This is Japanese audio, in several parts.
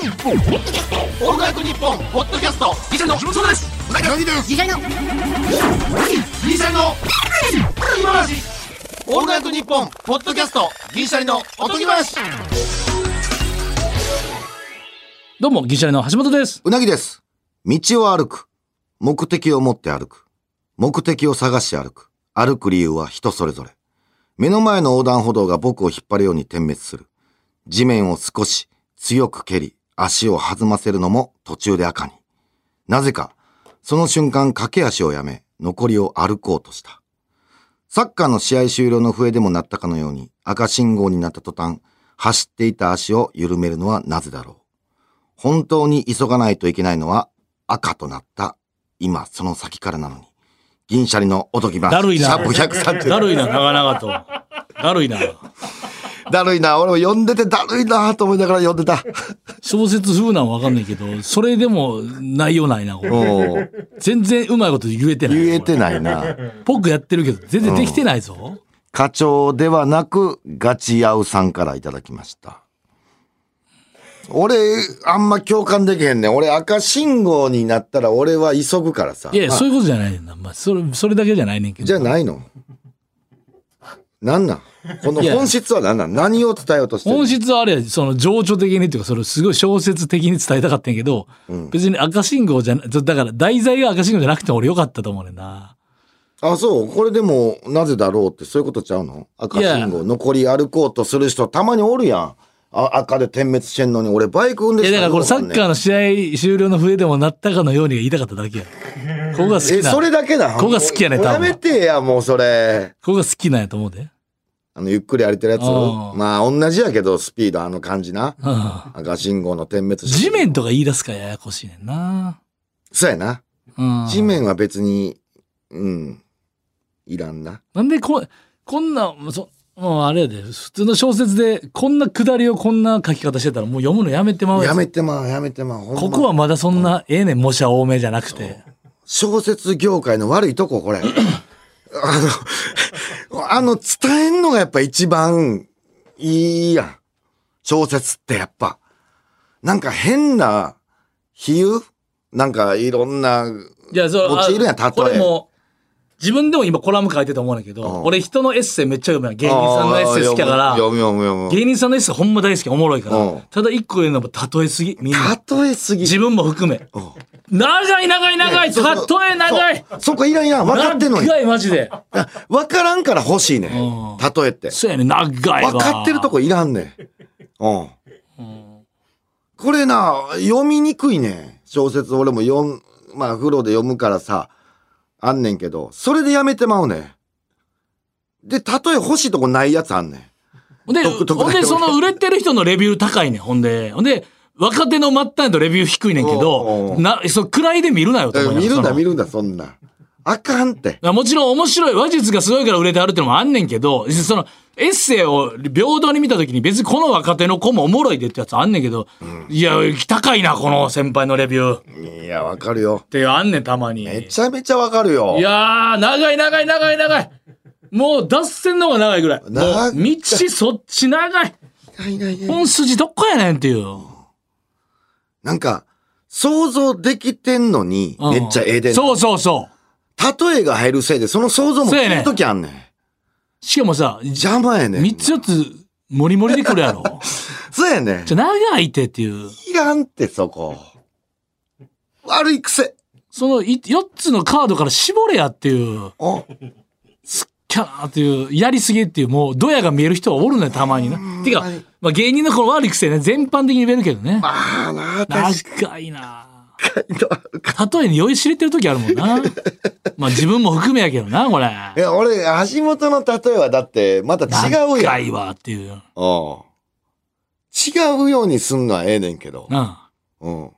ニッポンオールナイトニッポンポッドキャストギシャリの木本ですうなぎですギシャリのギシャリの今話オールナイトニッポンポッドキャストギシャリのおとぎ話どうも、ギシャリの橋本です。うなぎです。道を歩く。目的を持って歩く。目的を探して歩く。歩く理由は人それぞれ。目の前の横断歩道が僕を引っ張るように点滅する。地面を少し強く蹴り、足を弾ませるのも途中で赤に。なぜか、その瞬間駆け足をやめ、残りを歩こうとした。サッカーの試合終了の笛でも鳴ったかのように赤信号になった途端、走っていた足を緩めるのはなぜだろう。本当に急がないといけないのは赤となった今その先からなのに。銀シャリのおとぎ話。だるいなシャープ130。だるいな、長々と。だるいな。だるいな。俺も読んでてだるいなと思いながら読んでた。小説風なんわかんないけど、それでも内容ないな、これ。全然うまいこと言えてない。言えてないな。ぽくやってるけど、全然できてないぞ。課長ではなく、ガチヤウさんからいただきました。俺、あんま共感できへんねん。俺赤信号になったら俺は急ぐからさ。いや、まあそういうことじゃないねんな。まあ、それ、それだけじゃないねんけど。じゃあないのなんなん？この本質は何なん？何を伝えようとしてるの？本質はあれや、その情緒的にっていうか、それすごい小説的に伝えたかったんやけど、別に赤信号じゃな、だから題材が赤信号じゃなくても俺よかったと思うねんな。あ、そう。これでも、なぜだろうって、そういうことちゃうの？赤信号、残り歩こうとする人、たまにおるやん。あ赤で点滅してんのに、俺バイク運転いや、だからこれサッカーーの試合終了の笛でもなったかのように言いたかっただけや。ここが好きえ、な。それだけだここが好きやね多分やめてや、もうそれ。ここが好きなんやと思うで。あの、ゆっくり歩いてるやつまあ、同じやけど、スピード、あの感じな。うん赤信号の点滅して地面とか言い出すからややこしいねんな。そうやな。うん。地面は別に、うん、いらんな。なんでこ、こんな、そもうあれやで、普通の小説でこんな下りをこんな書き方してたらもう読むのやめてまうやめてまう、やめてまう。ここはまだそんなええねん、模写多めじゃなくて。小説業界の悪いとこ、これ。あの、あの、伝えんのがやっぱ一番いいやん。小説ってやっぱ。なんか変な比喩？なんかいろんな、いや、そう、用いるやん例えあこれも、自分でも今コラム書いてると思うんだけど、うん俺人のエッセイめっちゃ読むやん。芸人さんのエッセイ好きやから、読む読む読む。芸人さんのエッセイほんま大好き、おもろいから。うんただ一個言うのも例えすぎ、みんな。例えすぎ？自分も含め。うん長い長い長い、例え長い。そこいらんやん。分かってんのに。長い、マジで。分からんから欲しいね。例えって。そうやね、長いわ。分かってるとこいらんねん。うん。これな、読みにくいねん。小説俺も読ん、まあ風呂で読むからさ、あんねんけど、それでやめてまうねん。で、例え欲しいとこないやつあんねん。ほんで、ほんで、その売れてる人のレビュー高いねん、ほんで。ほんで、若手の末端やとレビュー低いねんけど、うな、そう、位で見るなよ見るんだ見るんだ、そんな。あかんって。もちろん面白い、話術がすごいから売れてあるってのもあんねんけど、その、エッセイを平等に見たときに別にこの若手の子もおもろいでってやつあんねんけど、いや、高いな、この先輩のレビューっいや、わかるよ。てあんねん、たまに。めちゃめちゃわかるよ。いやー、長い長い長い長い。もう脱線の方が長いぐらい。長い道そっち長い。ないないない本筋どこやねんっていう。なんか、想像できてんのに、うんめっちゃええでんのそうそうそう。例えが入るせいで、その想像もそうやね聞くときあんねん。しかもさ、邪魔やねん。三つ四つ、もりもりでくるやろ。そうやねんじゃ、長いってっていう。いらんって、そこ。悪い癖。そのい四つのカードから絞れやっていう。おきゃなっていう、やりすぎっていう、もう、ドヤが見える人はおるのよ、たまにな。てか、まあ芸人のこの悪い癖ね、全般的に言えるけどね。ああな、確長いなかに。例えに酔いしれてる時あるもんな。まあ自分も含めやけどな、これ。いや、俺、橋本の例えはだって、また違うやん。長いわっていう。うん。違うようにすんのはええねんけど。なうん。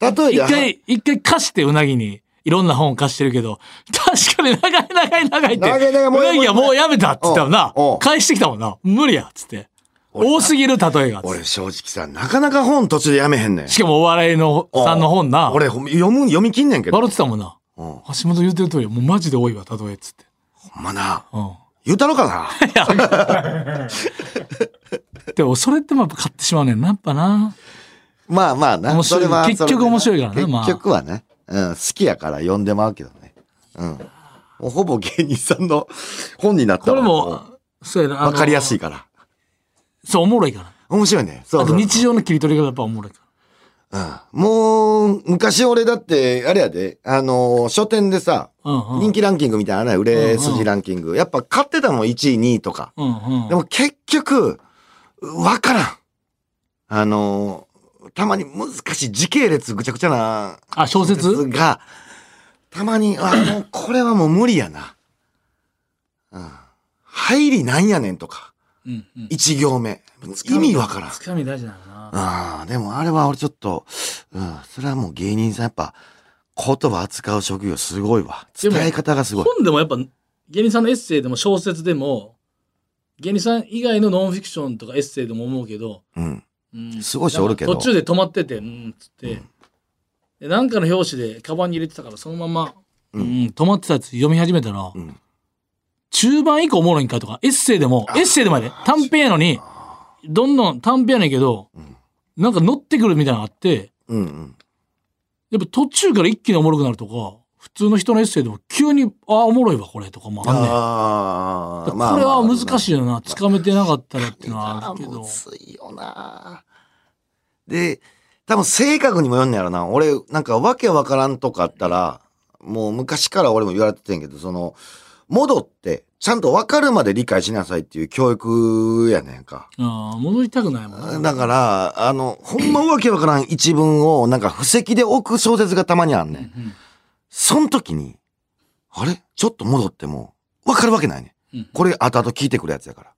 あ。例えで、一回、一回貸してうなぎに、いろんな本貸してるけど、確かに長い長い長いって。長い長いもううなぎはもうやめたって言ったもんな。返してきたもんな。無理や、っつって。多すぎる例えが。俺正直さ、なかなか本途中でやめへんねん。しかもお笑いのさんの本な。俺、読む、読み切んねんけど。笑ってたもんな。うん。橋本言ってる通り、もうマジで多いわ、例えっつって。ほんまな。うん。言うたろかな。でもそれってまあ買ってしまうねんな、やっぱな。まあまあな。それは結局面白いからねまあ結局はね。うん。好きやから読んでまうけどね。うん。ほぼ芸人さんの本になったこわれも、そうやな。わかりやすいから。そう、おもろいから。面白いね。そうあそうと日常の切り取りがやっぱおもろいかうん。もう、昔俺だって、あれやで、あのー書店でさ、ら。うんうん。人気ランキングみたいなのあるやん売れ筋ランキング。やっぱ買ってたもん、1位、2位とか。うんうん。でも結局、わからん。あのーたまに難しい時系列ぐちゃぐちゃなあ、小説？が、たまに、あ、もうこれはもう無理やな。うん。入りなんやねんとか。うんうん。一行目。意味わからん。つかみ大事なのな。ああ、でもあれは俺ちょっと、うん、それはもう芸人さんやっぱ、言葉扱う職業すごいわ。伝え方がすごい。本でもやっぱ、芸人さんのエッセイでも小説でも、芸人さん以外のノンフィクションとかエッセイでも思うけど、うん。うんすごい人おるけど途中で止まってて、うん、つって、でなんかの表紙でカバンに入れてたから、そのまま、うん、止まってたやつ読み始めたら、ん中盤以降おもろいんかとか、エッセイでも、エッセイでもやで、短編やのに、どんどん短編やねんけど、なんか乗ってくるみたいなのがあって、うんうん。やっぱ途中から一気におもろくなるとか、普通の人のエッセイでも急に、ああ、おもろいわ、これとかもあんねん。これは難いしいよな。つかめてなかったらっていうのはあるけどむ。ずいよな。で、多分性格にもよんねやろな。俺、なんかわけわからんとかあったら、もう昔から俺も言われててんけど、その、戻って、ちゃんとわかるまで理解しなさいっていう教育やねんか。ああ、戻りたくないもんな。だから、あの、ほんまわけわからん一文をなんか布石で置く小説がたまにあんねん。その時に、あれ？ちょっと戻っても、わかるわけないねん。うんこれ後々聞いてくるやつやから。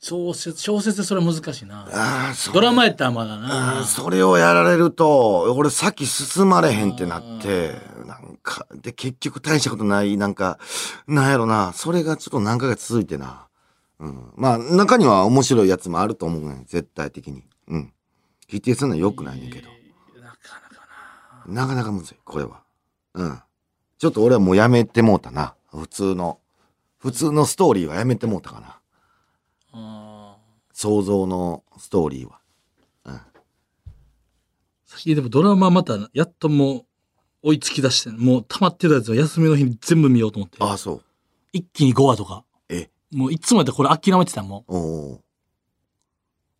小説、小説でそれ難しいな。ああ、そドラマやったらまだあなー。それをやられると、俺先進まれへんってなって、なんか、で、結局大したことない、なんか、なんやろな、それがちょっと何ヶ月続いてな。うん。まあ、中には面白いやつもあると思うねん、絶対的に。うん。否定するのは良くないねんけど。なかなかなかなかむずい、これは。うん。ちょっと俺はもうやめてもうたな。普通の、普通のストーリーはやめてもうたかな。想像のストーリーは。いやでもドラマまた、やっともう追いつき出して、もう溜まってたやつを休みの日に全部見ようと思って。ああ、そう。一気に5話とか。え、もういつもやったらこれ諦めてたもん。おお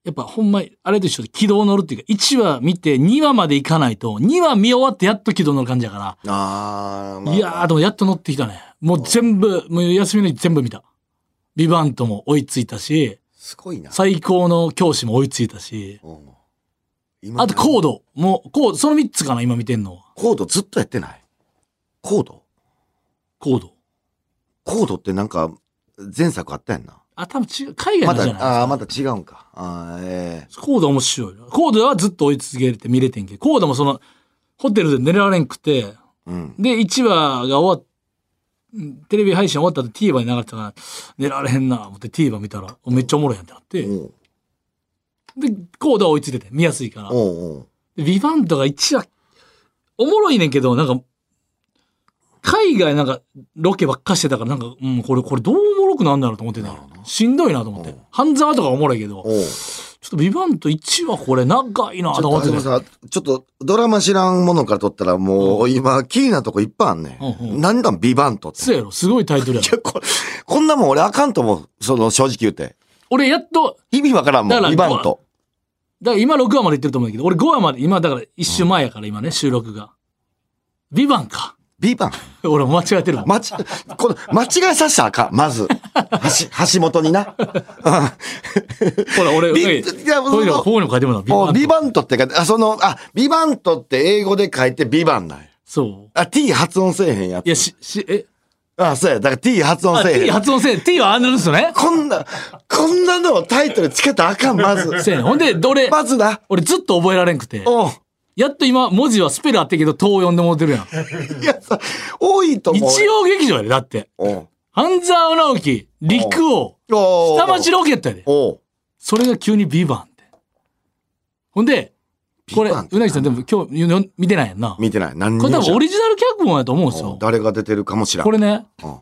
やっぱほんま、あれと一緒で軌道乗るっていうか、1話見て2話まで行かないと、2話見終わってやっと軌道乗る感じやから。ああ、まあいやー、でもやっと乗ってきたね。もう全部、もう休みの日全部見た。ビバントも追いついたし、すごいな。最高の教師も追いついたし、うん今あとコード。もう、コード、その3つかな、今見てんのは。コードずっとやってない？コード？コード。コードってなんか、前作あったやんな。あ、多分違う、海外またのじゃない、ああ、また違うんか。ああ、えコード面白いな。コードはずっと追い続けて見れてんけど、コードもその、ホテルで寝られんくて、えうん。で、1話が終わっ、テレビ配信終わった後 TVer に流れてたから、寝られへんな、思って TVer 見たら、めっちゃおもろいやんってなって、で、コードは追いついてて、見やすいから。おうおうでビバントが1話、おもろいねんけど、なんか、海外なんかロケばっかしてたから、なんか、うん、これ、これどうおもろくなんだろうと思ってたしんどいなと思って。半沢とかおもろいけど、ちょおうっとビバント1話これ長いなちょっと思ってて。とあのさ、ちょっとドラマ知らんものから撮ったらもう今、キーなとこいっぱいあんねうんうんん。何なんビバントって。そうやろ、すごいタイトルやろ。いやここんなもん俺あかんと思う。その正直言うて。俺やっと、意味わからんもん、だからビバント。だから今6話まで行ってると思うんだけど、俺5話まで、今だから一週前やから今ね、収録が。ビバンか。ビバン。俺間違えてるわ。まち、この、間違えさせたらあかん、まず。橋、橋本にな。ほら、俺、ビえいやこういうの、こういうの書いてもらう。ビバントってか、あ、その、あ、ビバントって英語で書いてビバンなんや。そう。あ、t 発音せえへんやつ。いや、し、し、え、あ、そうや。だから t 発音あ、せえへ T ん。発音せえ。T はあんなんですよね。こんな、こんなのをタイトルつけたらあかん、まず。せやねんほんで、俺、まずな。俺ずっと覚えられんくて。おうやっと今、文字はスペルあってんけど、塔読んでもうてるやん。いや、さ多いと思う。一応劇場やで、だって。おう半沢直樹、陸王、下町ロケットやで。おうそれが急にビバンって。ほんで、これ、うなぎさんでも今日よ見てないやんな。見てない。何これ多分オリリジナル脚本やと思うんですよ。誰が出てるかもしらん。これね、うん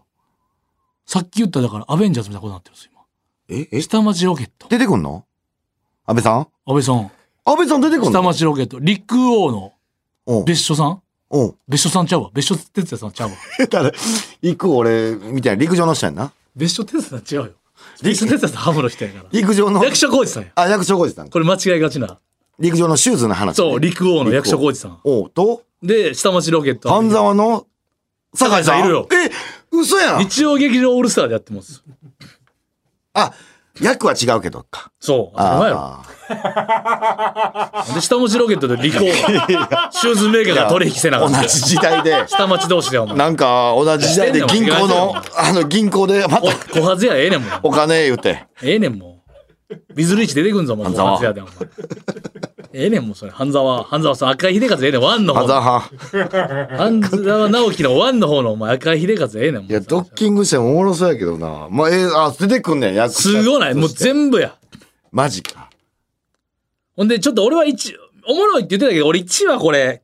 さっき言っただからアベンジャーズみたいなことになってるんですよ、え、今。え下町ロケット。出てくんの？安倍さん？安倍さん。安倍さん出てくん下の町ロケット。陸王の別所さん？別所さんちゃうわ。別所哲也さんちゃうわ。誰？行く俺、みたいな陸上の人やんな。別所哲也さん違うよ。別所哲也さんハムの人やから。陸上の？役所広司さんや。あ、役所浩二さん。これ間違いがちな。陸上のシューズの話、ね。そう、陸王の役所広司さん。おうと、で、下町ロケット。半沢の酒井さん。いるよえ、嘘やん。日曜劇場オールスターでやってます。あ、役は違うけどか。そう。当たり前やろ。あ で、下町ロケットで陸王。シューズメーカーが取引せなかった。同じ時代で。下町同士でお前。なんか、同じ時代で銀行の、あの、銀行で、また、小はずやええねんもん。お金言うて。ええねんもう。ビズリーチ出てくんぞ、もう。小はずやで、お前。ええねんもう、それ。半沢、半沢さん、赤井秀和ええねん、ワンの方の。あざは。半沢直樹のワンの方の、お前、赤井秀和ええねん、もう。いや、ドッキングしてもおもろそうやけどな。まあ、えー、あ、出てくんねん、役者すごない。もう全部や。マジか。ほんで、ちょっと俺は一、おもろいって言ってたけど、俺1はこれ、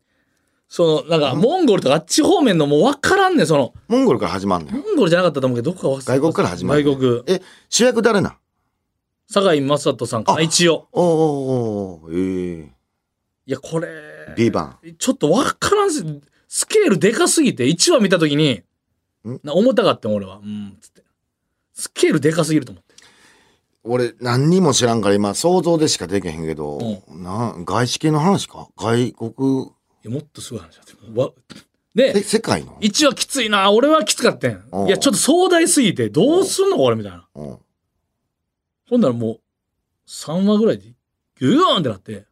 その、なんか、モンゴルとかあっち方面のもう分からんねん、その、モンゴルから始まんねん。モンゴルじゃなかったと思うけど、どこか忘れ外国から始まる。外国。え、主役誰なん？堺雅人さんかな、あ一応。おーおーおーえいや、これ、えビバン。ちょっと分からんす、スケールでかすぎて、1話見たときにん、な重たかったん俺は。うん、つって。スケールでかすぎると思って。俺、何にも知らんから今、想像でしかできへんけど、な、外資系の話か？外国、いや、もっとすごい話だった。わえ、で、世界の？1話きついな、俺はきつかったんうんいや、ちょっと壮大すぎて、どうすんのこれみたいな。うん。ほんならもう、3話ぐらいで、ギューンってなって、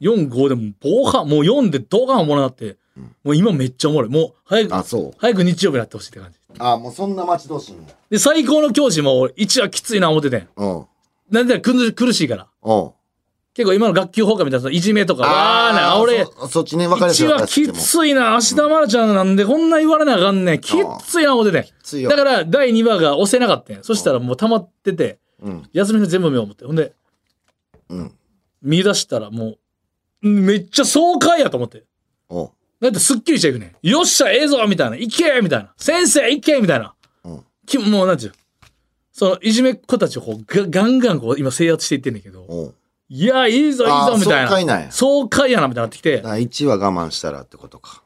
4、5でも、ボーカン、もう4でドカンおもろなって、もう今めっちゃおもろい。もう、早く、あ、そう。早く日曜日になってほしいって感じ。あ、もうそんな待ち遠しいんだ。で、最高の教師も1話きついな思っててん。うん。なんで苦苦しいから。うん。結構今の学級崩壊みたいな、いじめとか、わーな、俺、そそっちね、分かれ1話きついな、芦田愛菜ちゃんなんでこんな言われなあかんねん。きっついな思っててん。ついよだから、第2話が押せなかったんやそしたらもう溜まってて、うん。休みの日全部見よう思って。ほんで、うん。見出したらもう、うんめっちゃ爽快やと思って。おうだってすっきりしていくねん。よっしゃ、ええぞみたいな。いけみたいな。先生、いけみたいな。うんきもう、なんていうのその、いじめっ子たちをこう、ガガンガンこう、今制圧していってんねんけど、おういや、いいぞ、いいあーぞ、みたいな。爽快なんや爽快やな、みたいになってきて。第1話我慢したらってことか。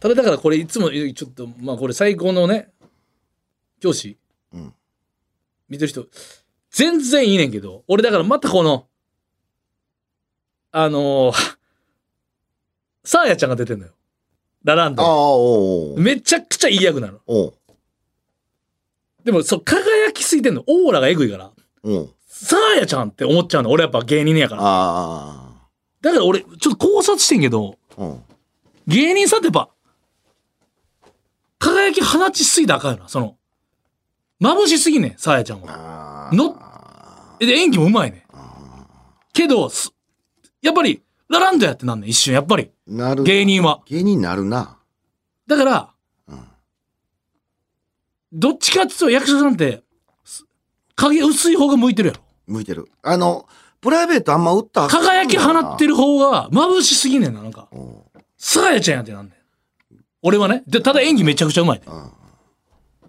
ただだからこれいつも、ちょっと、まあこれ最高のね、教師、うん見てる人、全然いいねんけど、俺だからまたこの、あのー、サーヤちゃんが出てんのよ。ラランド。めちゃくちゃいい役なの。でも、そう、輝きすぎてんの。オーラがエグいから。サーヤちゃんって思っちゃうの。俺やっぱ芸人やから。あだから俺、ちょっと考察してんけど。芸人さんってやっぱ、輝き放ちすぎたらあかんよな。その、眩しすぎんねん、サーヤちゃんは。あの、で、演技もうまいねん。けど、すやっぱり、ラランドやってなんねん、一瞬、やっぱり。なる。芸人は。芸人なるな。だから、どっちかっていうと役者さんって、す影薄い方が向いてるやろ。向いてる。あの、プライベートあんま打った輝き放ってる方が眩しすぎんねんな、なんか。うんサーヤちゃんやってなんねん。俺はね。で、ただ演技めちゃくちゃうまいねん。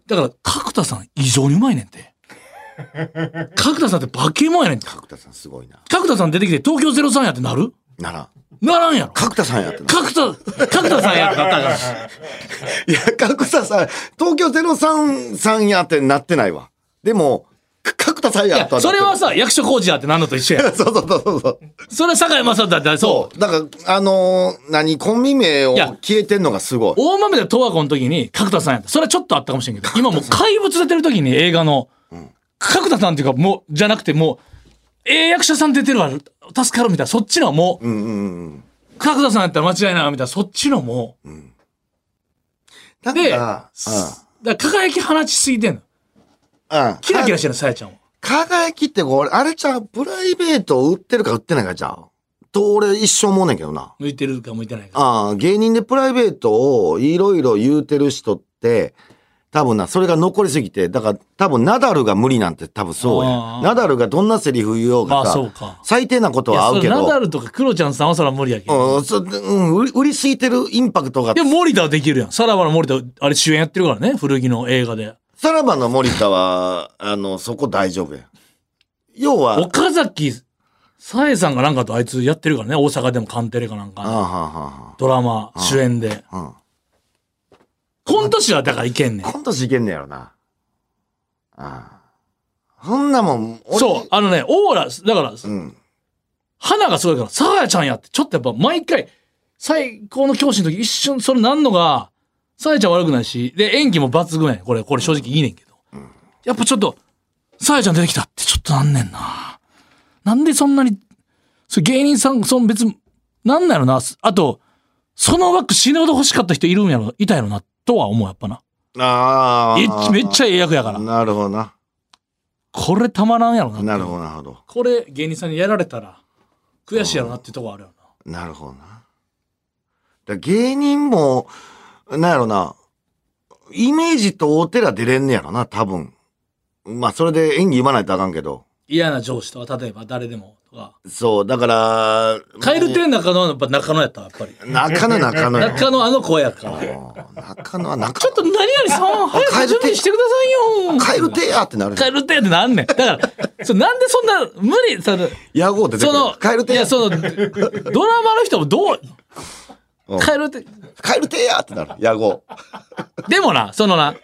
だから、角田さん異常にうまいねんて。角田さんって化け物やねんて。角田さんすごいな。角田さん出てきて東京03やってなる？なら。ならんやろ。角田さんやってな。角田、角田さんやってなったから。いや、角田さん、東京03さんやってなってないわ。でも、角田さんいややと、それはさ、役所工事やってなんのと一緒や。そうそうそうそうそう。それは坂井正人だって、そう。だから、あのー何、コンビ名を消えてんのがすごい。大豆で十和子の時に角田さんやった。それはちょっとあったかもしれんけど、今もう怪物出てる時に映画の、角田さんっていうかもう、じゃなくてもう、ええ役者さん出てるわ、助かるみたいな、そっちのもう、うんうんうん。角田さんやったら間違いないわみたいな、そっちのもう、だで、から、だから輝き放ちすぎてんの。うん。うん。キラキラしてるの、さやちゃんは。輝きってこれ、あれちゃう、プライベートを売ってるか売ってないかちゃう。と俺一生思うねんけどな。向いてるか向いてないか。ああ、芸人でプライベートをいろいろ言うてる人って、多分な、それが残りすぎて、だから多分ナダルが無理なんて多分そうあや。ーナダルがどんなセリフ言おうまあがさ、か。最低なこといや、は合けど、ナダルとかクロちゃんさんはそら無理やけど。うん、そうん、売り売りすぎてるインパクトがで、も森田はできるやん。さらばの森田、あれ主演やってるからね、古着の映画で。さらばの森田は、あの、そこ大丈夫や。要は、岡崎さえさんがなんかとあいつやってるからね、大阪でもカンテレかなんか。ああはあはドラマ主演で。あはあ、うん。コント師はだからいけんねん。今年いけんねやろな。ああ。そんなもん、俺そう、あのね、オーラ、だから、うん。花がすごいから、さやちゃんやって、ちょっとやっぱ毎回、最高の教師の時一瞬それなんのが、さやちゃん悪くないし、で、演技も抜群やねんこれ、これ正直いいねんけど。やっぱちょっと、さやちゃん出てきたってちょっとなんねんな。なんでそんなに、それ芸人さん、その別に、なんなんやろな。あと、その枠死ぬほど欲しかった人いるんやろ、いたやろな、とは思う、やっぱな。あえあ。めっちゃええ役やから。なるほどな。これたまらんやろな。なるほど、なるほど。これ芸人さんにやられたら、悔しいやろなっていうとこあるよな。なるほどな。だ芸人も、なんやろな、イメージと大寺出れんねやろな、多分。まあ、それで演技言わないとあかんけど。嫌な上司とか、例えば誰でもとか。そう、だから、カエル亭中野はやっぱ中野やったわやっぱり。中野中野や。中野あの声やから。ち中野は中ょっと何々さん、早く準備してくださいよ。カエル亭やってなる。カエル亭ってなんねん。だから、そなんでそんな、無理、その、野号出てくる。その、カエル亭やいや、。その、ドラマの人もどううん、カエル亭、カエル亭やってなる。野号。でもな、そのな、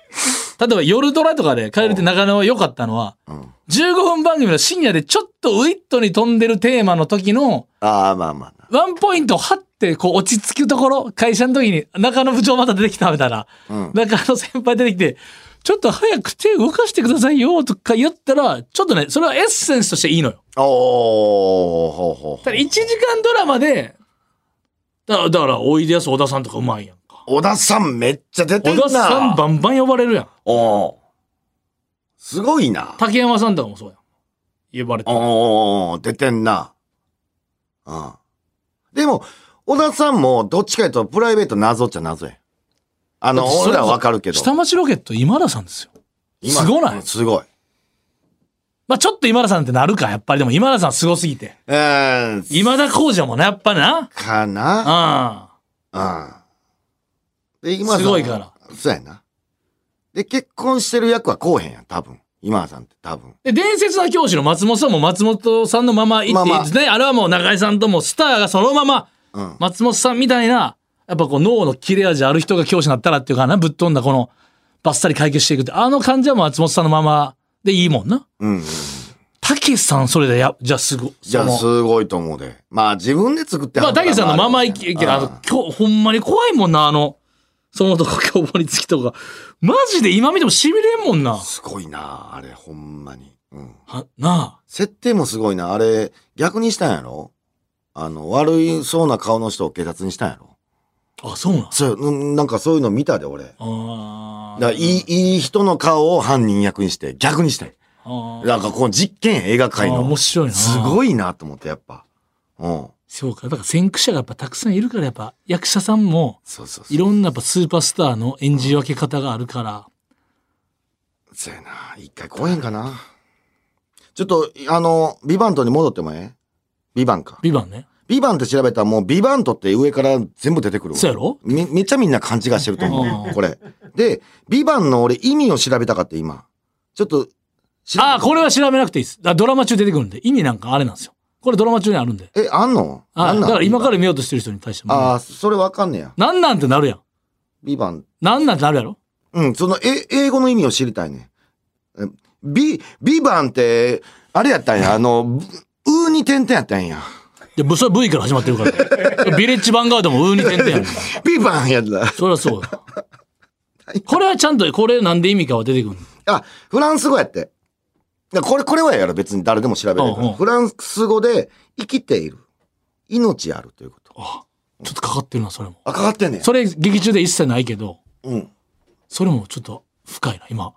例えば夜ドラとかでカエル亭中野良かったのは、ん15分番組の深夜でちょっとウィットに飛んでるテーマの時の、ああ、まあまあな。ワンポイントを張って、こう落ち着くところ、会社の時に、中野部長また出てきたみたいな、うん中野先輩出てきて、ちょっと早く手動かしてくださいよ、とか言ったら、ちょっとね、それはエッセンスとしていいのよ。おー、ほうほうほただ1時間ドラマで、だだから、おいでやす小田さんとかうまいやんか。う。小田さんめっちゃ出てんな。小田さんバンバン呼ばれるやん。おーすごいな。竹山さんとかもそうやん。呼ばれて。おー、出てんな。うん。でも、小田さんもどっちかというとプライベート謎っちゃ謎や。あの、だってそれ俺らはわかるけど。下町ロケット今田さんですよ。今すごない？うんすごい。まあちょっと今田さんってなるか、やっぱり。でも今田さんすごすぎて。うーん。今田耕司もね、やっぱりな。かなうん。うん。で、今田さんすごいから。そうやな。で、結婚してる役はこうへんやん、多分。今田さんって多分。で、伝説の教師の松本さんも松本さんのまま行っていいですね。あれはもう中井さんともスターがそのまま、うん。松本さんみたいな、やっぱこう脳の切れ味ある人が教師になったらっていうかな、ぶっ飛んだこの、バッサリ解決していくって、あの感じはもう松本さんのままでいいもんな。うん、うん。たけしさんそれでや、じゃあすご、じゃあ、すごいと思うで。まあ、自分で作ってまあ、たけしさんのままいきき、あの、今日、ほんまに怖いもんな、あの、そのとこ凶暴につきとか。マジで今見ても痺れんもんな。すごいな、あれ、ほんまに。うん。は、な設定もすごいな。あれ、逆にしたんやろ？あの、悪いそうな顔の人を警察にしたんやろ？あ。あ、そうなん？そう、うんなんかそういうの見たで、俺。あらいい、いい人の顔を犯人役にして、逆にして。あ。なんかこの実験映画界あの。面白いな。すごいなと思って、やっぱ。うん。そうか。だから先駆者がやっぱたくさんいるから、やっぱ役者さんも、そうそうそう。いろんなやっぱスーパースターの演じ分け方があるから。そうやな。一回来へんかな。ちょっと、あの、ビバントに戻ってもええ？ビバンか。ビバンね。ビバンって調べたらもうビバントって上から全部出てくるわそうやろ？め、めっちゃみんな勘違いしてると思うう。これ。で、ビバンの俺意味を調べたかって今。ちょっと、ああ、これは調べなくていいです。あドラマ中出てくるんで。意味なんかあれなんですよ。これドラマ中にあるんで。え、あんの？あなんだから今から見ようとしてる人に対しても。ああ、それわかんねや。なんなんってなるやん。ビバン。なんなんってなるやろ？うん、その、え、英語の意味を知りたいね。えビ、ビバンって、あれやったんや。あの、うーに点々やったんや。いや、それ V から始まってるから。ビレッジヴァンガードもウーに点々やねん。ビバンやった。そりゃそうだ。これはちゃんと、これなんで意味かは出てくるあ、フランス語やって。これ、これはやろ、別に誰でも調べれるフランス語で、生きている。命あるということ。ちょっとかかってるな、それも。あ、かかってんねん。それ、劇中で一切ないけど、うん。それもちょっと深いな、今。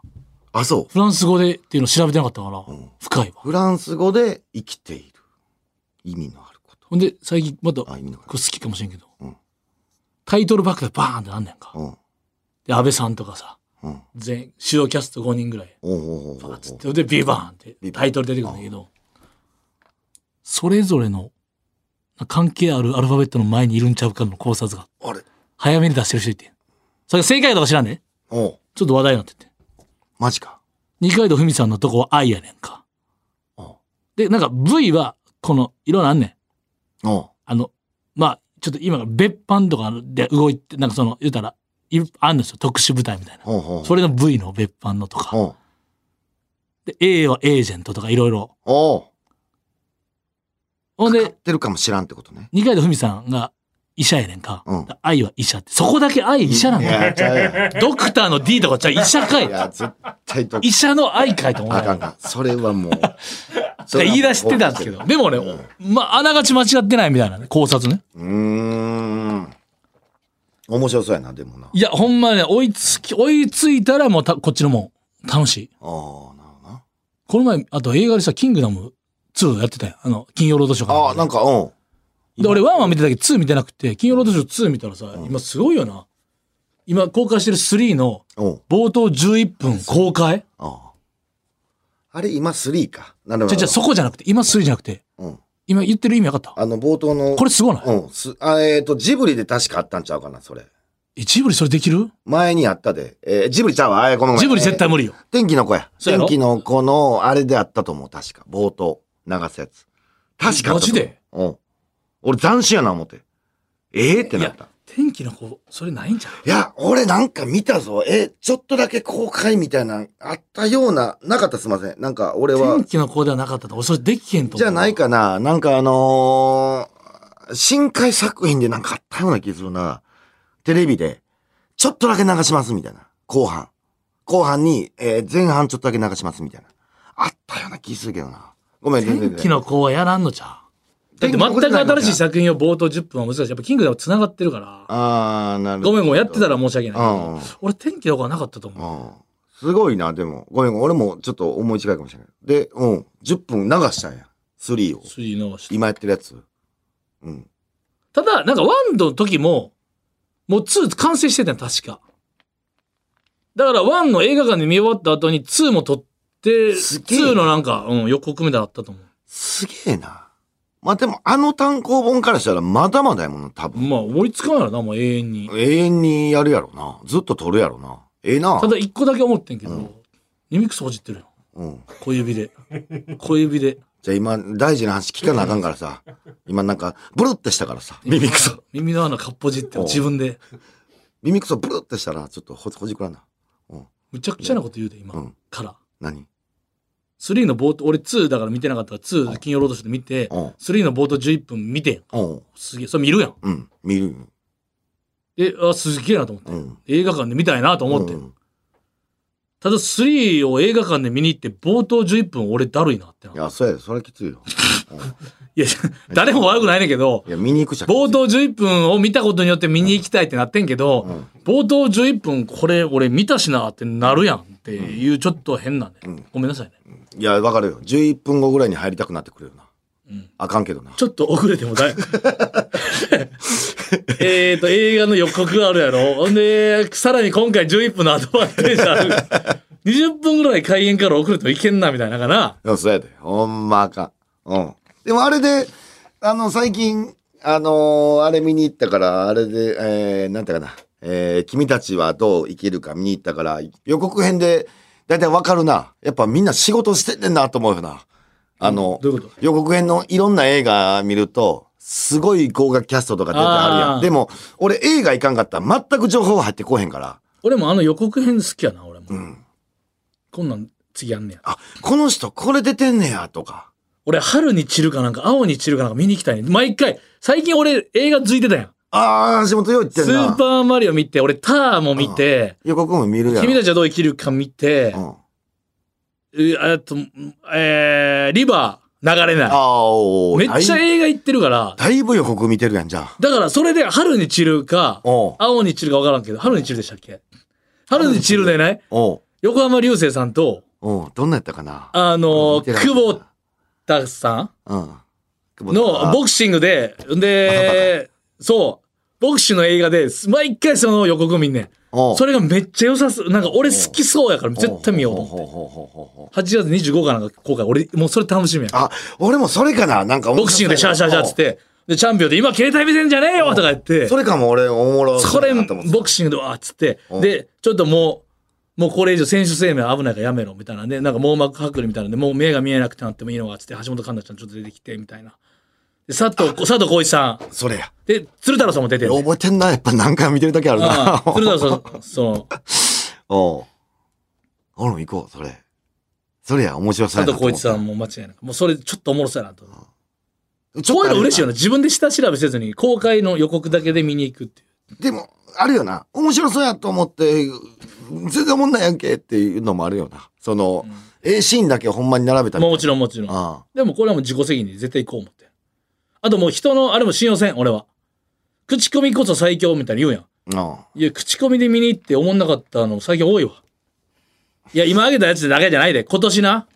あ、そう。フランス語でっていうの調べてなかったから、深いわ。フランス語で生きている。意味のある。ほんで、最近、また、これ好きかもしれんけど、うんタイトルバックでバーンってなんねんか。うん。で、安倍さんとかさ、うん。全、主要キャスト5人ぐらい。おうおうおうおうつって、で、ビバーンってタイトル出てくるんだけど、それぞれの関係あるアルファベットの前にいるんちゃうかの考察が、あれ早めに出してる人いて。それ正解とか知らんねおうちょっと話題になってて。マジか。二階堂ふみさんのとこは愛やねんか。で、なんか V は、この、いろんなあんねん。あの、まあ、ちょっと今、別班とかで動いて、なんかその、言うたら、いあんのですよ。特殊部隊みたいな。おうおうそれの V の別班のとか。で、A はエージェントとかいろいろ。ほんで、かかってるかもしらんってことね。二階堂ふみさんが医者やねんか。うん愛は医者って。そこだけ愛医者なんいだよ。や、ちゃうやん。ドクターの D とかじゃあ医者かい。いや、絶対と。医者の愛かいと思う。あかんあかん。それはもう。言い出してたんですけど。でもね、まあ、あながち間違ってないみたいなね、考察ね。うーん。面白そうやな、でもな。あいや、ほんまね、追いつき、追いついたらもうたこっちのもん、楽しい。あ、なるほどな。この前、あと映画でさ、キングダム2やってたやん。あの、金曜ロードショーから。あ、なんか、うん。で、俺1は見てたけど2見てなくて、金曜ロードショー2見たらさ、今すごいよな。今公開してる3のうん。冒頭11分公開？あれ、今3か。なるほど。じゃじゃそこじゃなくて、今3じゃなくて、うん。今言ってる意味分かった？あの、冒頭の。これすごない？うん。すあえっ、と、ジブリで確かあったんちゃうかな、それ。えジブリそれできる？前にあったで。えージブリちゃうわ。あ、ごめんごめんジブリ絶対無理よ。天気の子や。やろ？天気の子の、あれであったと思う、確か。冒頭。流すやつ。確かマジで？うん。俺斬新やな思って。ええってなった。、天気の子、それないんじゃん。いや、俺なんか見たぞ。え、ちょっとだけ公開みたいな、あったような、なかったすいません。なんか俺は天、気の子ではなかったと。俺それできへんと。じゃないかな。なんかあのー深海作品でなんかあったような気するな。テレビで、ちょっとだけ流しますみたいな。後半。後半に、えー前半ちょっとだけ流しますみたいな。あったような気するけどな。ごめん、全然天気の子はやらんのちゃう？だって全く新しい作品を冒頭10分は難しい。やっぱキングダム繋がってるから。あー、なるほど。ごめん、もうやってたら申し訳ない。俺天気の子はなかったと思う。うん。すごいな、でも。ごめん、俺もちょっと思い違いかもしれない。で、うん。10分流したんや。3を。3流して。今やってるやつ。うん。ただ、なんか1の時も、もう2完成してたよ、確か。だから1の映画館で見終わった後に2も撮って、すげえ2のなんか、うん、予告みたいなのあったと思う。すげえな。まあでも、あの単行本からしたらまだまだやもんな、多分。まあ、追いつかないやろな、もう永遠に。永遠にやるやろな。ずっと撮るやろな。ええな。ただ一個だけ思ってんけど、耳くそほじってるよ。うん。小指で。小指で。じゃあ今、大事な話聞かなあかんからさ。今なんか、ブルってしたからさ。耳くそ。耳の穴かっぽじって自分で。耳くそブルってしたら、ちょっとほほじくらんな。うん。むちゃくちゃなこと言うで、今。うんから。何？3の冒頭、俺2だから見てなかったから、2金曜ロードショーで見て、うん3の冒頭11分見てん。うん。すげえ、それ見るやん。うん。見る。で、あ、すげえなと思って。うん。映画館で見たいなと思って。うんただ3を映画館で見に行って、冒頭11分俺だるいなってな。いや、そうやで。それきついよ。いや、誰も悪くないねんけど、いや、見に行くしゃ。冒頭11分を見たことによって見に行きたいってなってんけど、うん冒頭11分これ俺見たしなってなるやんっていうちょっと変なんで、んごめんなさいね。いや、わかるよ。11分後ぐらいに入りたくなってくるよな。うんあかんけどな。ちょっと遅れてもだいえっと、映画の予告があるやろ。ほんで、さらに今回11分のアドバンテージある。20分ぐらい開演から遅れてもいけんな、みたいなかな。いや、そうやで。ほんまあかん。うん。でもあれで、あの、最近、あのーあれ見に行ったから、あれで、えー、なんていうかな。えー、君たちはどう生きるか見に行ったから、予告編で、だいたいわかるな。やっぱみんな仕事してんねんなと思うよな。あの、どういう予告編のいろんな映画見ると、すごい豪華キャストとか出てあるやん。でも、俺映画行かんかったら全く情報入ってこへんから。俺もあの予告編好きやな、俺も。うん。こんなん、次やんねや。あ、この人これ出てんねや、とか。俺、春に散るかなんか、青に散るかなんか見に行きたいね。毎回、最近俺映画づいてたやん。ああ、橋本よう言ってんな。スーパーマリオ見て、俺ターも見て、予告も見るやろ。君たちはどう生きるか見て、うん。うあと、えー、リバー流れない。ああ、おーめっちゃだい映画行ってるから、だいぶ予告見てるやん、じゃあ。だからそれで春に散るか、おう青に散るか分からんけど、春に散るでしたっけ？春に散るでね、おう横浜流星さんと、おうどんなやったかな？あの見てない久保田さうん。んのボクシングで、で、そう、ボクシングの映画で、毎回その予告見んねん。それがめっちゃ良さそう。なんか俺好きそうやから絶対見ようと思って。ほうほうほうほうほう8月25日なんか公開。俺、もうそれ楽しみや。あ、俺もそれかな。なんかボクシングでシャーシャーシャーっつって、で、チャンピオンで今携帯見てんじゃねえよとか言って、それかも俺おもろそれ、ボクシングでわーっつって、う。んで、ちょっともう、もうこれ以上選手生命危ないからやめろみたいなんで、なんか網膜剥離みたいなんで、もう目が見えなくてなってもいいのかっつって、橋本環奈ちゃんちょっと出てきてみたいな。で、佐藤、佐藤浩市さん。それや。で、鶴太郎さんも出てる、ね。覚えてんな。やっぱ何回も見てる時あるな。うん鶴太郎さん、その、おう俺も行こう、それ。それや、面白そうやな佐藤浩市さん。んも間違いなく。もうそれちょっとおもろそうやなと。こういうの嬉しいよね。自分で下調べせずに、公開の予告だけで見に行くっていう。でも、あるよな。面白そうやと思って、全然おもんないやんけっていうのもあるよな。その、ええシーンだけほんまに並べたり。もちろんもちろん。あでもこれはもう自己責任で絶対行こう思って。あともう人の、あれも信用せん、俺は。口コミこそ最強みたいに言うやん。あ。ああ。いや、口コミで見に行って思んなかったの最近多いわ。いや、今挙げたやつだけじゃないで。今年な。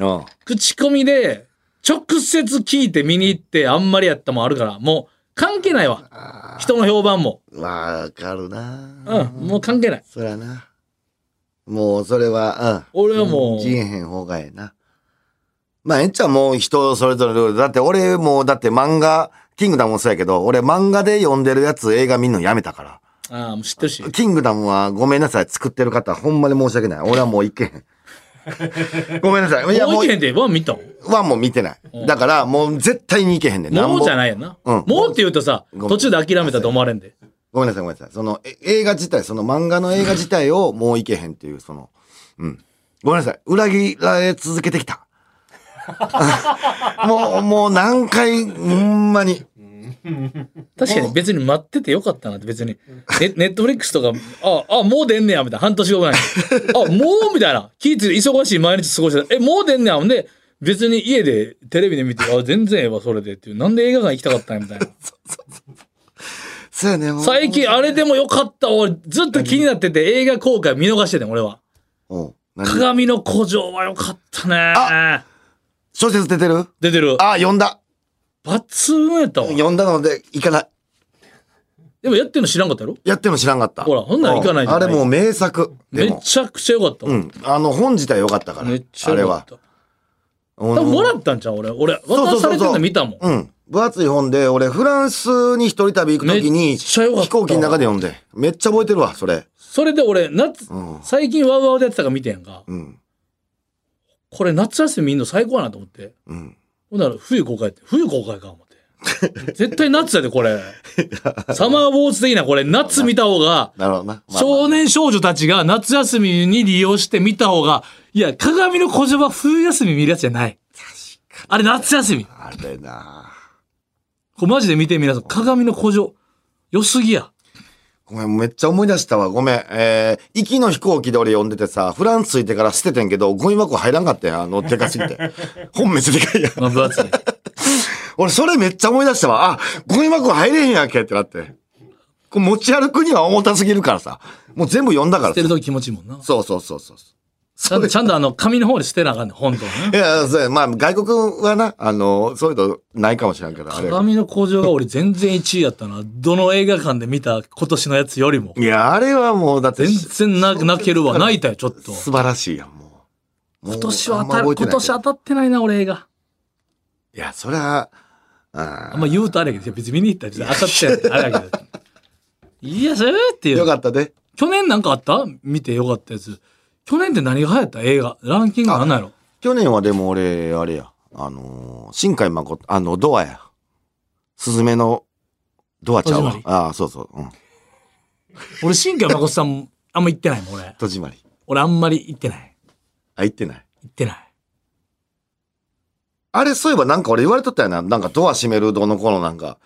ああ。口コミで直接聞いて見に行ってあんまりやったもんあるから、もう関係ないわ。人の評判も。わかるな。うん、もう関係ない。そりゃな。もう、それは、うん。俺はもうじえへん方がええな。まあ、えっちゃんもう人それぞれルール。だって俺も、だって漫画、キングダムもそうやけど、俺漫画で読んでるやつ映画見んのやめたから。ああ、もう知ってるし。キングダムはごめんなさい、作ってる方、ほんまに申し訳ない。俺はもういけへん。ごめんなさい。いや、もういけへんで、ワン見たん？はもう見てない。だから、もう絶対にいけへんねん。もうじゃい。ないやんな。うんもうって言うとさ、途中で諦めたと思われんで。ごめんなさい、ごめんなさい。その、え映画自体、その漫画の映画自体をもういけへんっていう、その、うん。ごめんなさい。裏切られ続けてきた。もう、もう何回、ほんまに。確かに別に待っててよかったなって別に。ネネットフリックスとか、あ、あ、もう出んねや、みたいな。半年後ぐらいに。あ、もう？みたいな。聞いて忙しい毎日過ごしてた。え、もう出んねや。ほんで、別に家でテレビで見て、あ、全然ええわ、それでっていう。なんで映画館行きたかったんや、みたいな。そうやね。最近あれでもよかった。俺、ずっと気になってて映画公開見逃しててん、俺は。うん。何？鏡の古城はよかったね。小説出てる？出てる。あ、読んだ。抜群やったわ。読んだので、行かない。でもやってんの知らんかったやろ？やってるの知らんかった。ほらほんなら行かないじゃないうんあれもう名作。でも。めちゃくちゃよかったわ。うん。あの、本自体良かったから。めっちゃあれはよかっ。た。多多分もらったんちゃう？俺。俺、渡されてんの見たもん。うん。分厚い本で、俺、フランスに一人旅行くときめに、飛行機の中で読んで。めっちゃ覚えてるわ、それ。それで俺、夏、ん最近ワウワウでやってたから見てんか。うん。これ夏休み見んの最高やなと思って。うん。ほんなら冬公開って。冬公開か思って。絶対夏やで、これ。サマーウォーズ的なこれ、夏見た方が、なるほどな。少年少女たちが夏休みに利用して見た方が、いや、鏡の古城は冬休み見るやつじゃない。あれ夏休み。あれなこれマジで見て皆さん。鏡の古城。良すぎや。ごめん、めっちゃ思い出したわ。ごめん。えー、行きの飛行機で俺読んでてさ、フランス着いてから捨ててんけど、ゴミ箱入らんかったやん。あの、でかすぎて。本めっちゃでかいやん。まあ、分厚い。俺、それめっちゃ思い出したわ。あ、ゴミ箱入れへんやんけってなって。これ持ち歩くには重たすぎるからさ。もう全部読んだからさ捨てる。とき気持ちいいもんな。そうそうそうそう。ちゃんと、ちゃんとあの、紙の方で捨てなあかんねん、本当はね。いや、そうや、まあ、外国はな、あの、そういうのないかもしれんけど、あれ。鏡の工場が俺全然1位やったな。どの映画館で見た今年のやつよりも。いや、あれはもう、だって、全然な泣けるわ。泣いたよ、ちょっと。素晴らしいやん、もう。今年は当たる、今年当たってないな、俺映画。いや、そりゃ、ああんま言うとあれやけど、別に見に行ったら当たって。あれやけど。いや、それっていーよう。かったで。去年なんかあった？見てよかったやつ。去年って何が流行った？映画。ランキングなんなんやろ？去年はでも俺、あれや、あのー、新海誠、あの、ドアや。スズメのドアちゃうわ戸締まり。ああ、そうそう。うん。俺、新海誠さんあんま行ってないもん、俺。戸締まり。俺あんまり行ってない。あ、行ってない？行ってない。あれ、そういえばなんか俺言われとったよな。なんかドア閉めるどの頃なんか、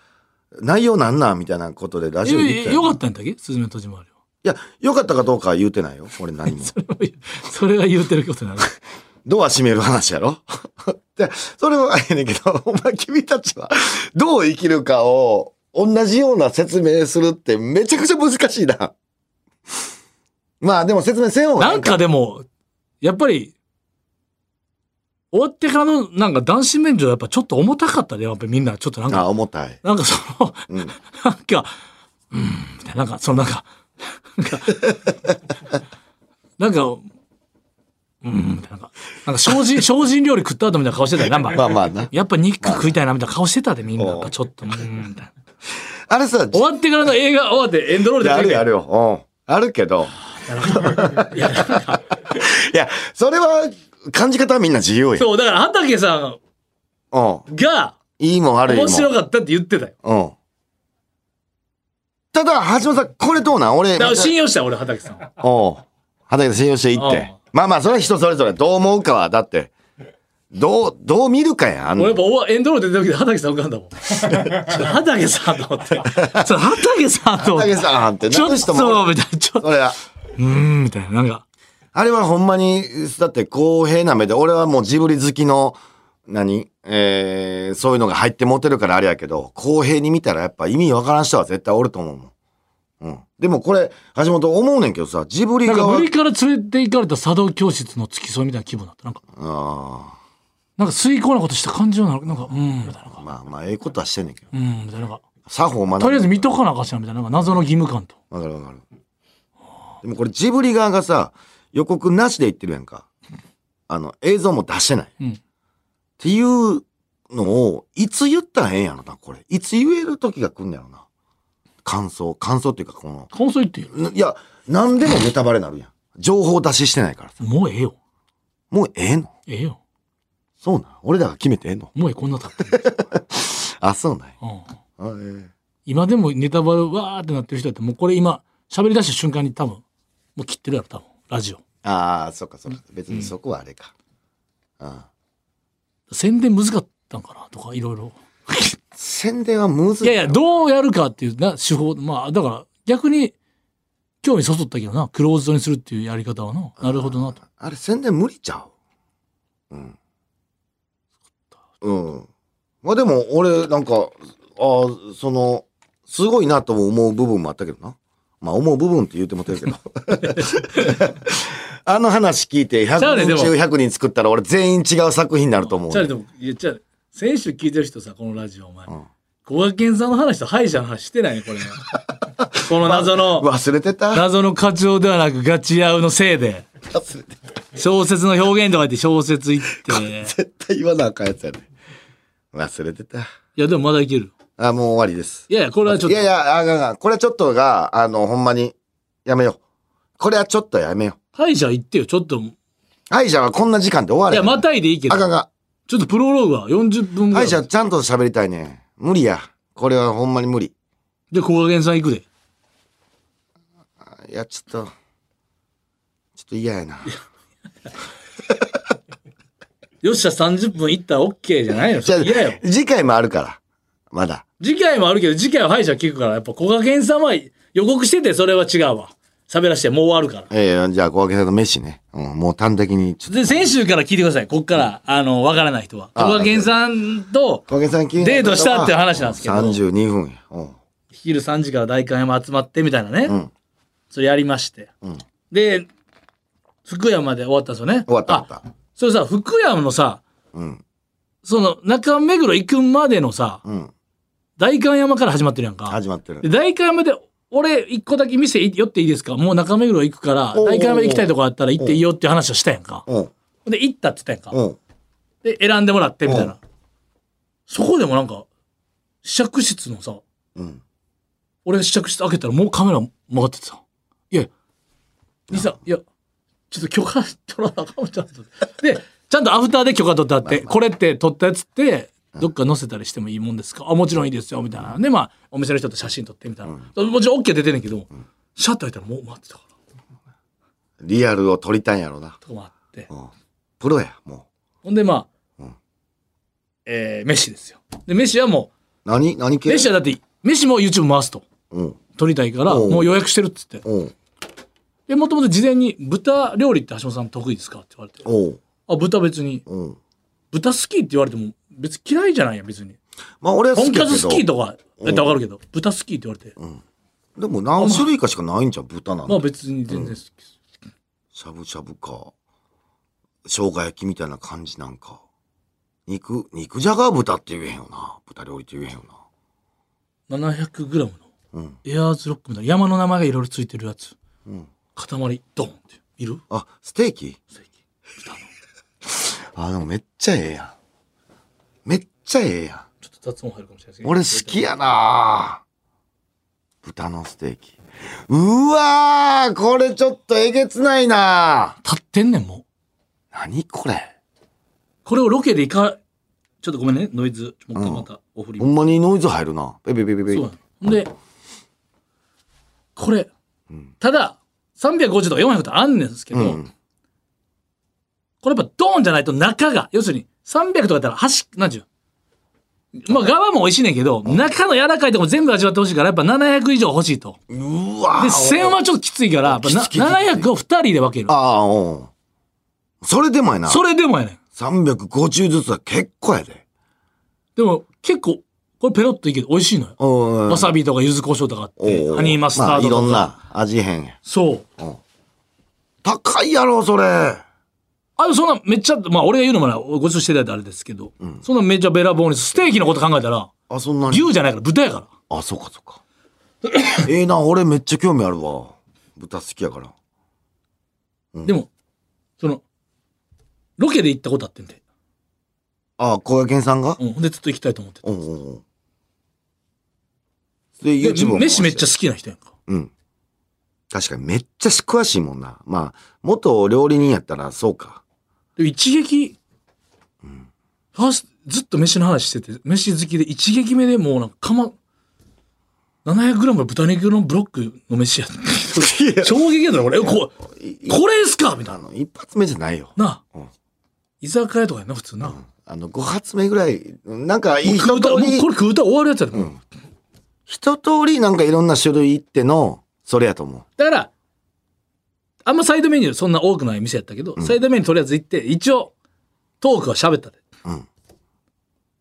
内容なんなん？みたいなことでラジオで言ってたえよかよな。ったんだっけ？スズメの戸締まりは。いや、よかったかどうかは言うてないよ。俺何も。それが言うてることなの。ドア閉める話やろ？で、それはええねんけど、お前君たちはどう生きるかを同じような説明するってめちゃくちゃ難しいな。まあでも説明せん方がなんかでも、やっぱり、終わってからのなんか男子免除やっぱちょっと重たかったで、やっぱりみんなちょっとなんあ、か、重たい。なんかその、うん。なんか、うん、みたいな、なんか、そのなんか、なんか、なんか、うん、な、なんか、なんか精進、精進料理食った後みたいな顔してたよ、なんか。まあまあな。やっぱ肉食いたいなみたいな顔してたで、みんな。ちょっと、うん、みたいな。あれさ、終わってからの映画終わってエンドロールであるよある。るよ。うん。あるけど。いや、いや、それは感じ方はみんな自由や。そう、だから畑さんうん。がいいもん悪いもん。面白かったって言ってたよ。うん。ただ、橋本さん、これどうなん？俺、信用したよ、俺、畑さん。おう。畑信用していっおて。まあまあ、それは人それぞれ。どう思うかは、だって、どう、どう見るかやん。俺やっぱエンドロール出てる時畑さん浮かんだもん。畑さんと思って。ちょ畑さんと思って。畑さんってちょっと、みたいな。ちょっと。うーん、みたいな。なんか、あれはほんまに、だって公平な目で、俺はもうジブリ好きの、何？えー、そういうのが入って持てるからあれやけど、公平に見たらやっぱ意味わからん人は絶対おると思うもん。うん。でもこれ、橋本思うねんけどさ、ジブリ側なんか無理から連れて行かれた茶道教室の付き添いみたいな気分になった。なんか、あなんか遂行なことした感じような、なんか、うん、みたいな。あ、まあまあ、ええことはしてんねんけど。うん、みたいな。なんか、作法を学ぶ。とりあえず見とかなあかんしな、みたいな。なんか謎の義務感と。わかるわかる。でもこれジブリ側がさ、予告なしで言ってるやんか。あの、映像も出してない。っうん。ていうのを、いつ言ったらええんやろな、これ。いつ言える時が来んねやろな。感想。感想っていうか、この、感想言ってよ。ないや、何でもネタバレなるやん。情報出ししてないからさ。もうええよ。もうええの？ええよ。そうなん？俺らが決めてええの？もうええ、こんな経ってる。あ、そうなんやうん。あえ今でもネタバレわーってなってる人だって、もうこれ今、喋り出した瞬間に多分、もう切ってるやろ、多分。ラジオ。えああ、そっかそっか。別にそこはあれか。ああ宣伝難かったんかなとか、いろいろ。宣伝はむずい。いやいや、どうやるかっていうな、手法。まあ、だから、逆に、興味そそったけどな、クローズドにするっていうやり方はな、なるほどなと。あれ宣伝無理ちゃう？うん。うん。まあでも俺なんか、ああ、その、すごいなとも思う部分もあったけどな。まあ思う部分って言うてもてるけど。あの話聞いて100じゃあねでも人中100人作ったら俺全員違う作品になると思うじゃ。あでも、いや、じゃあ、先週聞いてる人さ、このラジオ、お前。ん小賀健さんの話と歯医者の話してないね、これ。この謎の、忘れてた？謎の課長ではなくガチ合うのせいで、忘れてた。小説の表現とか言って小説言って、絶対言わなあかんやつやね。忘れてた。いや、でもまだいける。あ、もう終わりです。いやいや、これはちょっと。いやいや、あかんあかん。これはちょっとが、あの、ほんまに、やめよう。これはちょっとやめよう。歯医者行ってよ、ちょっと。い歯医者はこんな時間で終われへや、ん。またいでいいけどあ。かんが。ちょっとプロローグは40分ぐらい。歯医者ちゃんと喋りたいね。無理や。これはほんまに無理。で、小賀健さん行くで。いや、ちょっと、ちょっと嫌やな。よっしゃ、30分行ったら OK じゃないの？じゃあ嫌よ。次回もあるから。まだ。次回もあるけど、次回は歯医者聞くから、やっぱ小賀健さんは予告してて、それは違うわ。喋らしてもう終わるから。ええじゃあ、小分けさんの飯ね。うん、もう端的に、ちょっと。で、先週から聞いてください。こっから、あの、わからない人は。あ小賀健さんと、小分けさん気になるデートしたっていう話なんですけど32分や。うん。昼3時から代官山集まってみたいなね。んそれやりまして。んで、福山で終わったんですよね。終わった終わあった。それさ、福山のさ、うん。その中目黒行くまでのさ、うん。代官山から始まってるやんか。始まってるで。代官山で、俺、一個だけ店寄っていいですか？もう中目黒行くから、おうおうおう代官山行きたいとこあったら行っていいよっていう話をしたやんか。うん。で、行ったって言ったやんか。うん。で、選んでもらってみたいうんな。そこでもなんか、試着室のさ、うん。俺が試着室開けたらもうカメラ曲がっててさ。いや、兄さん、いや、ちょっと許可取らなあかんちゃんと。で、ちゃんとアフターで許可取ってあって、これって撮ったやつって、どっか載せたりしてもいいもんですか？あ、もちろんいいですよ、みたいな。で、まあ、お店の人と写真撮ってみたいな。もちろん OK 出てんねんけど、シャッター開いたらもう待ってたから。リアルを撮りたいんやろな。とか待っって。うんプロや、もほんでまあ、うんえー、飯ですよ。で、飯はもう。何？何う、系飯はだって、飯も YouTube 回すと。うん。撮りたいから、もう予約してるっつって。おうで、もともと事前に、豚料理って橋本さん得意ですか？って言われて。あ、豚別に。うん。豚好きって言われても、別に嫌いじゃないや、別に。まあ俺は好とんかきやけど。つ好きとか、やったらわかるけど、豚好きって言われて。でも何種類かしかないんじゃん、豚なんて。まあ別に全然好きです。しゃぶしゃぶか。生姜焼きみたいな感じなんか。肉、肉じゃが豚って言えへんよな。豚料理って言えへんよな。700g のうん。エアーズロックみたいな山の名前がいろいろついてるやつ。うん。塊、ドンって。いる？あ、ステーキ？ステーキ豚の。あ、でもめっちゃええやん。ちゃええやん。ちょっと雑音入るかもしれないですけど。俺好きやな豚のステーキ。うわーこれちょっとえげつないな立ってんねん、もう。何これ？これをロケでいか、ちょっとごめんね、ノイズ。もう一回またお振り。ほんまにノイズ入るな。ペペペペペ。そうで、これ、ただ、350とか400とかあんねんですけど、うん。これやっぱドーンじゃないと中が、要するに300とかやったら端、なんちゅう。まあ側も美味しいねんけど、中の柔らかいとこ全部味わってほしいから、やっぱ700以上欲しいと。うわで、1000はちょっときついから、やっぱなきつきつきつ700を2人で分ける。ああ、うん。それでもやな。それでもやねん。350ずつは結構やで。でも結構、これペロッといける。美味しいのよ。うん。わさびとか柚子胡椒とかあって、ハニーマスタードとか。まあ、いろんな味変や。そう。高いやろ、それ。あ、そんなめっちゃ、まあ俺が言うのもな、ごちそうしていただいてあれですけど、そんなめっちゃべらぼうに、ステーキのこと考えたら、あ、そんなに？牛じゃないから豚やから。あ、そうか、そうか。ええな、俺めっちゃ興味あるわ。豚好きやから。でも、その、ロケで行ったことあってんて。あ、小賀健さんが？うん。でずっと行きたいと思ってて。うんうんうん。で、で YouTube も飯めっちゃ好きな人やんか。うん。確かにめっちゃ詳しいもんな。まあ、元料理人やったらそうか。で、一撃、ファーストずっと飯の話してて、飯好きで一撃目でもうなんか、かま、700g の豚肉のブロックの飯やった。衝撃やったよ、俺。えこいこれですかみたいな。一発目じゃないよ。なあうん。居酒屋とかやな、普通な。あの、5発目ぐらい、なんかいい食うたら、一通りもうこ、れ食うたら終わるやつやで、もう一通りなんかいろんな種類いっての、それやと思う。だから、あんまサイドメニューそんな多くない店やったけど、サイドメニューとりあえず行って、一応、トークは喋ったで。うん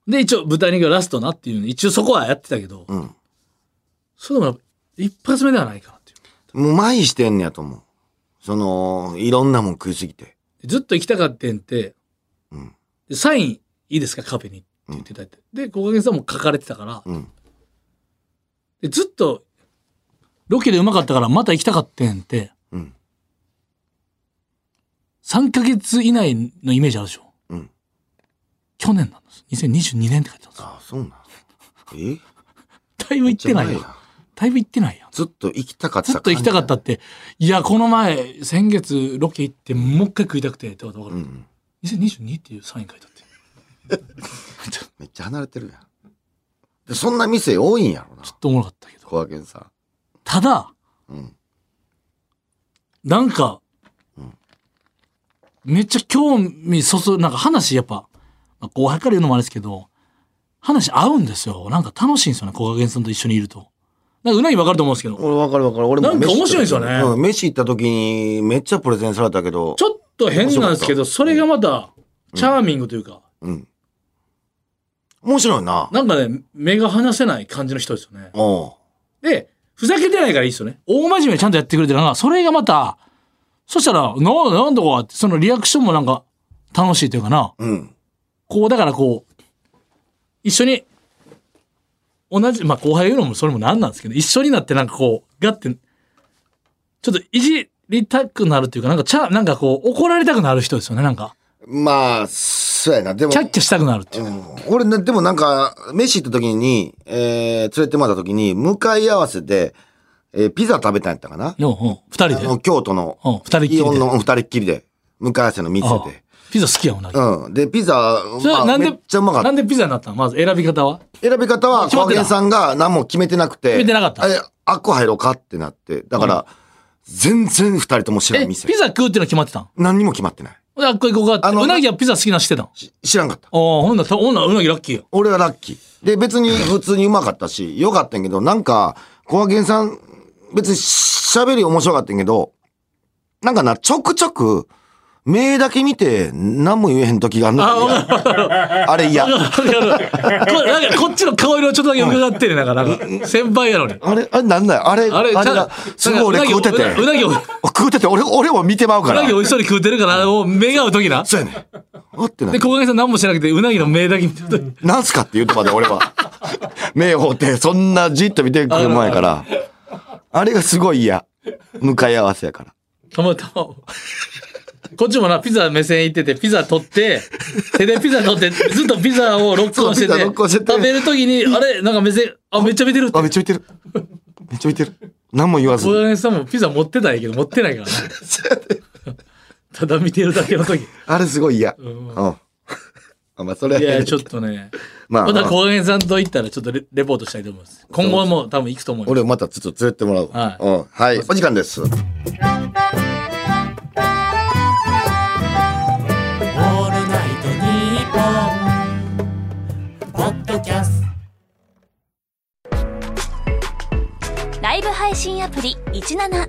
で、一応、豚肉がラストなっていうの一応そこはやってたけど、うん。それでも一発目ではないかなっていう。もう前してんねやと思う。その、いろんなもん食いすぎて。でずっと行きたかってんって、うんでサインいいですか？カフェにって言っていただいて。で、小影さんも書かれてたから、うん。でずっと、ロケでうまかったからまた行きたかってんって、うん。3ヶ月以内のイメージあるでしょ？うん。去年なんです。2022年って書いてあるんですよ。あ、そうなん。え？だいぶ行ってないよ。だいぶ行ってないよ。ずっと行きたかったずっと行きたかったって。いや、この前、先月ロケ行って、もう一回食いたくてってことわかる、うん。2022っていうサイン書いてあって。めっちゃ離れてるやん。で、そんな店多いんやろな。ちょっとおもろかったけど。小賀健さん。ただ、うん。なんか、めっちゃ興味そそ、なんか話やっぱ、まあ、後輩から言うのもあれですけど、話合うんですよ。なんか楽しいんですよね、小賀源さんと一緒にいると。なんかうなぎわかると思うんですけど、俺分かる分かる。俺もなんか面白いですよねうん、飯行った時にめっちゃプレゼンされたけど。ちょっと変なんですけど、それがまた、チャーミングというか、うん。面白いな。なんかね、目が離せない感じの人ですよね。で、ふざけてないからいいですよね。大真面目にちゃんとやってくれてるのが、それがまた、そしたら、な、なんとかって、そのリアクションもなんか、楽しいというかな。うん。こう、だからこう、一緒に、同じ、まあ後輩言うのもそれもなんなんですけど、一緒になってなんかこう、ガッて、ちょっといじりたくなるっていうか、なんかちゃ、なんかこう、怒られたくなる人ですよね、なんか。まあ、そうやな。でもキ、ャッキャしたくなるっていうか。うん俺ね、でもなんか、飯行った時に、えー、連れてもらった時に、向かい合わせで、えー、ピザ食べたんやったかな？二人で？あの、京都の、うん、二人っきりで。イオンの二人っきりで、向かい合わせの店ああで。ピザ好きやもんな。うん。で、ピザ、まあ、それはなんで、めっちゃうまかったな。んでピザになったの？まず選び方は？選び方は、決まってた小源さんが何も決めてなくて。決めてなかったえ、あっこ入ろうかってなって。だから、全然二人とも知らえ、ん店ピ。ザ食うっていうの決まってたん？何にも決まってない。あっこ行こうかってあのうなぎはピザ好きなの知ってたのし知らんかった。ああほんならほんならうなぎラッキーよ俺はラッキー。で、別に普通にうまかったし、よかったんやけど、なんか、コアゲンさん、別に喋り面白かったんやけど、なんかな、ちょくちょく、目だけ見て、何も言えへん時があんのあ あれ嫌。こなんかこっちの顔色ちょっとだけ伺ってるなんかなんか先輩やのにあれ、あれなんだよ。あれ、あれあれすごい俺食うてて。うなぎを食うてて、俺、俺も見てまうからうなぎ。美味しそうに食うてるからもう目が合う時なそうやねん。あってなで。小金さん何もしなくてうなぎの目だけ見てる時なんすかって言うとまで俺は。目を放って、そんなじっと見てくるもんやから。あれがすごい嫌。向かい合わせやから。たまたまこっちもなピザ目線行っててピザ取って手でピザ取ってずっとピザをロックオンしてて食べる時にあれ？なんか目線あめっちゃ見てるあ、めっちゃ見てる。めっちゃ見てる。何も言わず小に。金さんもピザ持ってたんやけど持ってないからな ただ見てるだけの時あれすごい嫌。うん。あ、まあ、それはいやちょっとね。まあまた小金さんと行ったらちょっとレレポートしたいと思います。今後も多分行くと思います。俺またちょっと連れてってもらう。はい。うん。はい。お時間です。オールナイトニッポン」ポッドキャスト。ライブ配信アプリ17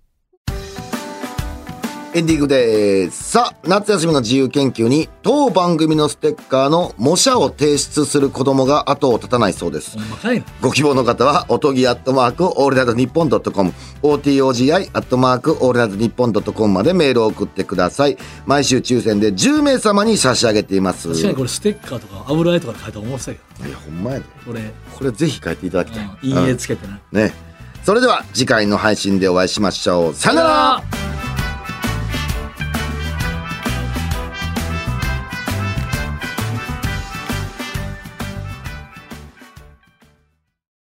エンディングです。さあ、夏休みの自由研究に当番組のステッカーの模写を提出する子供が後を絶たないそうですご希望の方は、おとぎアットマーク、オールナイトニッポンドットコム、OTOGI アットマーク、オールナイトニッポンドットコムまでメールを送ってください。毎週抽選で10名様に差し上げています。確かにこれステッカーとか油絵とかで書いたら面白いよいや、ほんまやで。これ、これぜひ書いていただきたい。うんいい絵つけてなね。それでは次回の配信でお会いしましょう。さよなら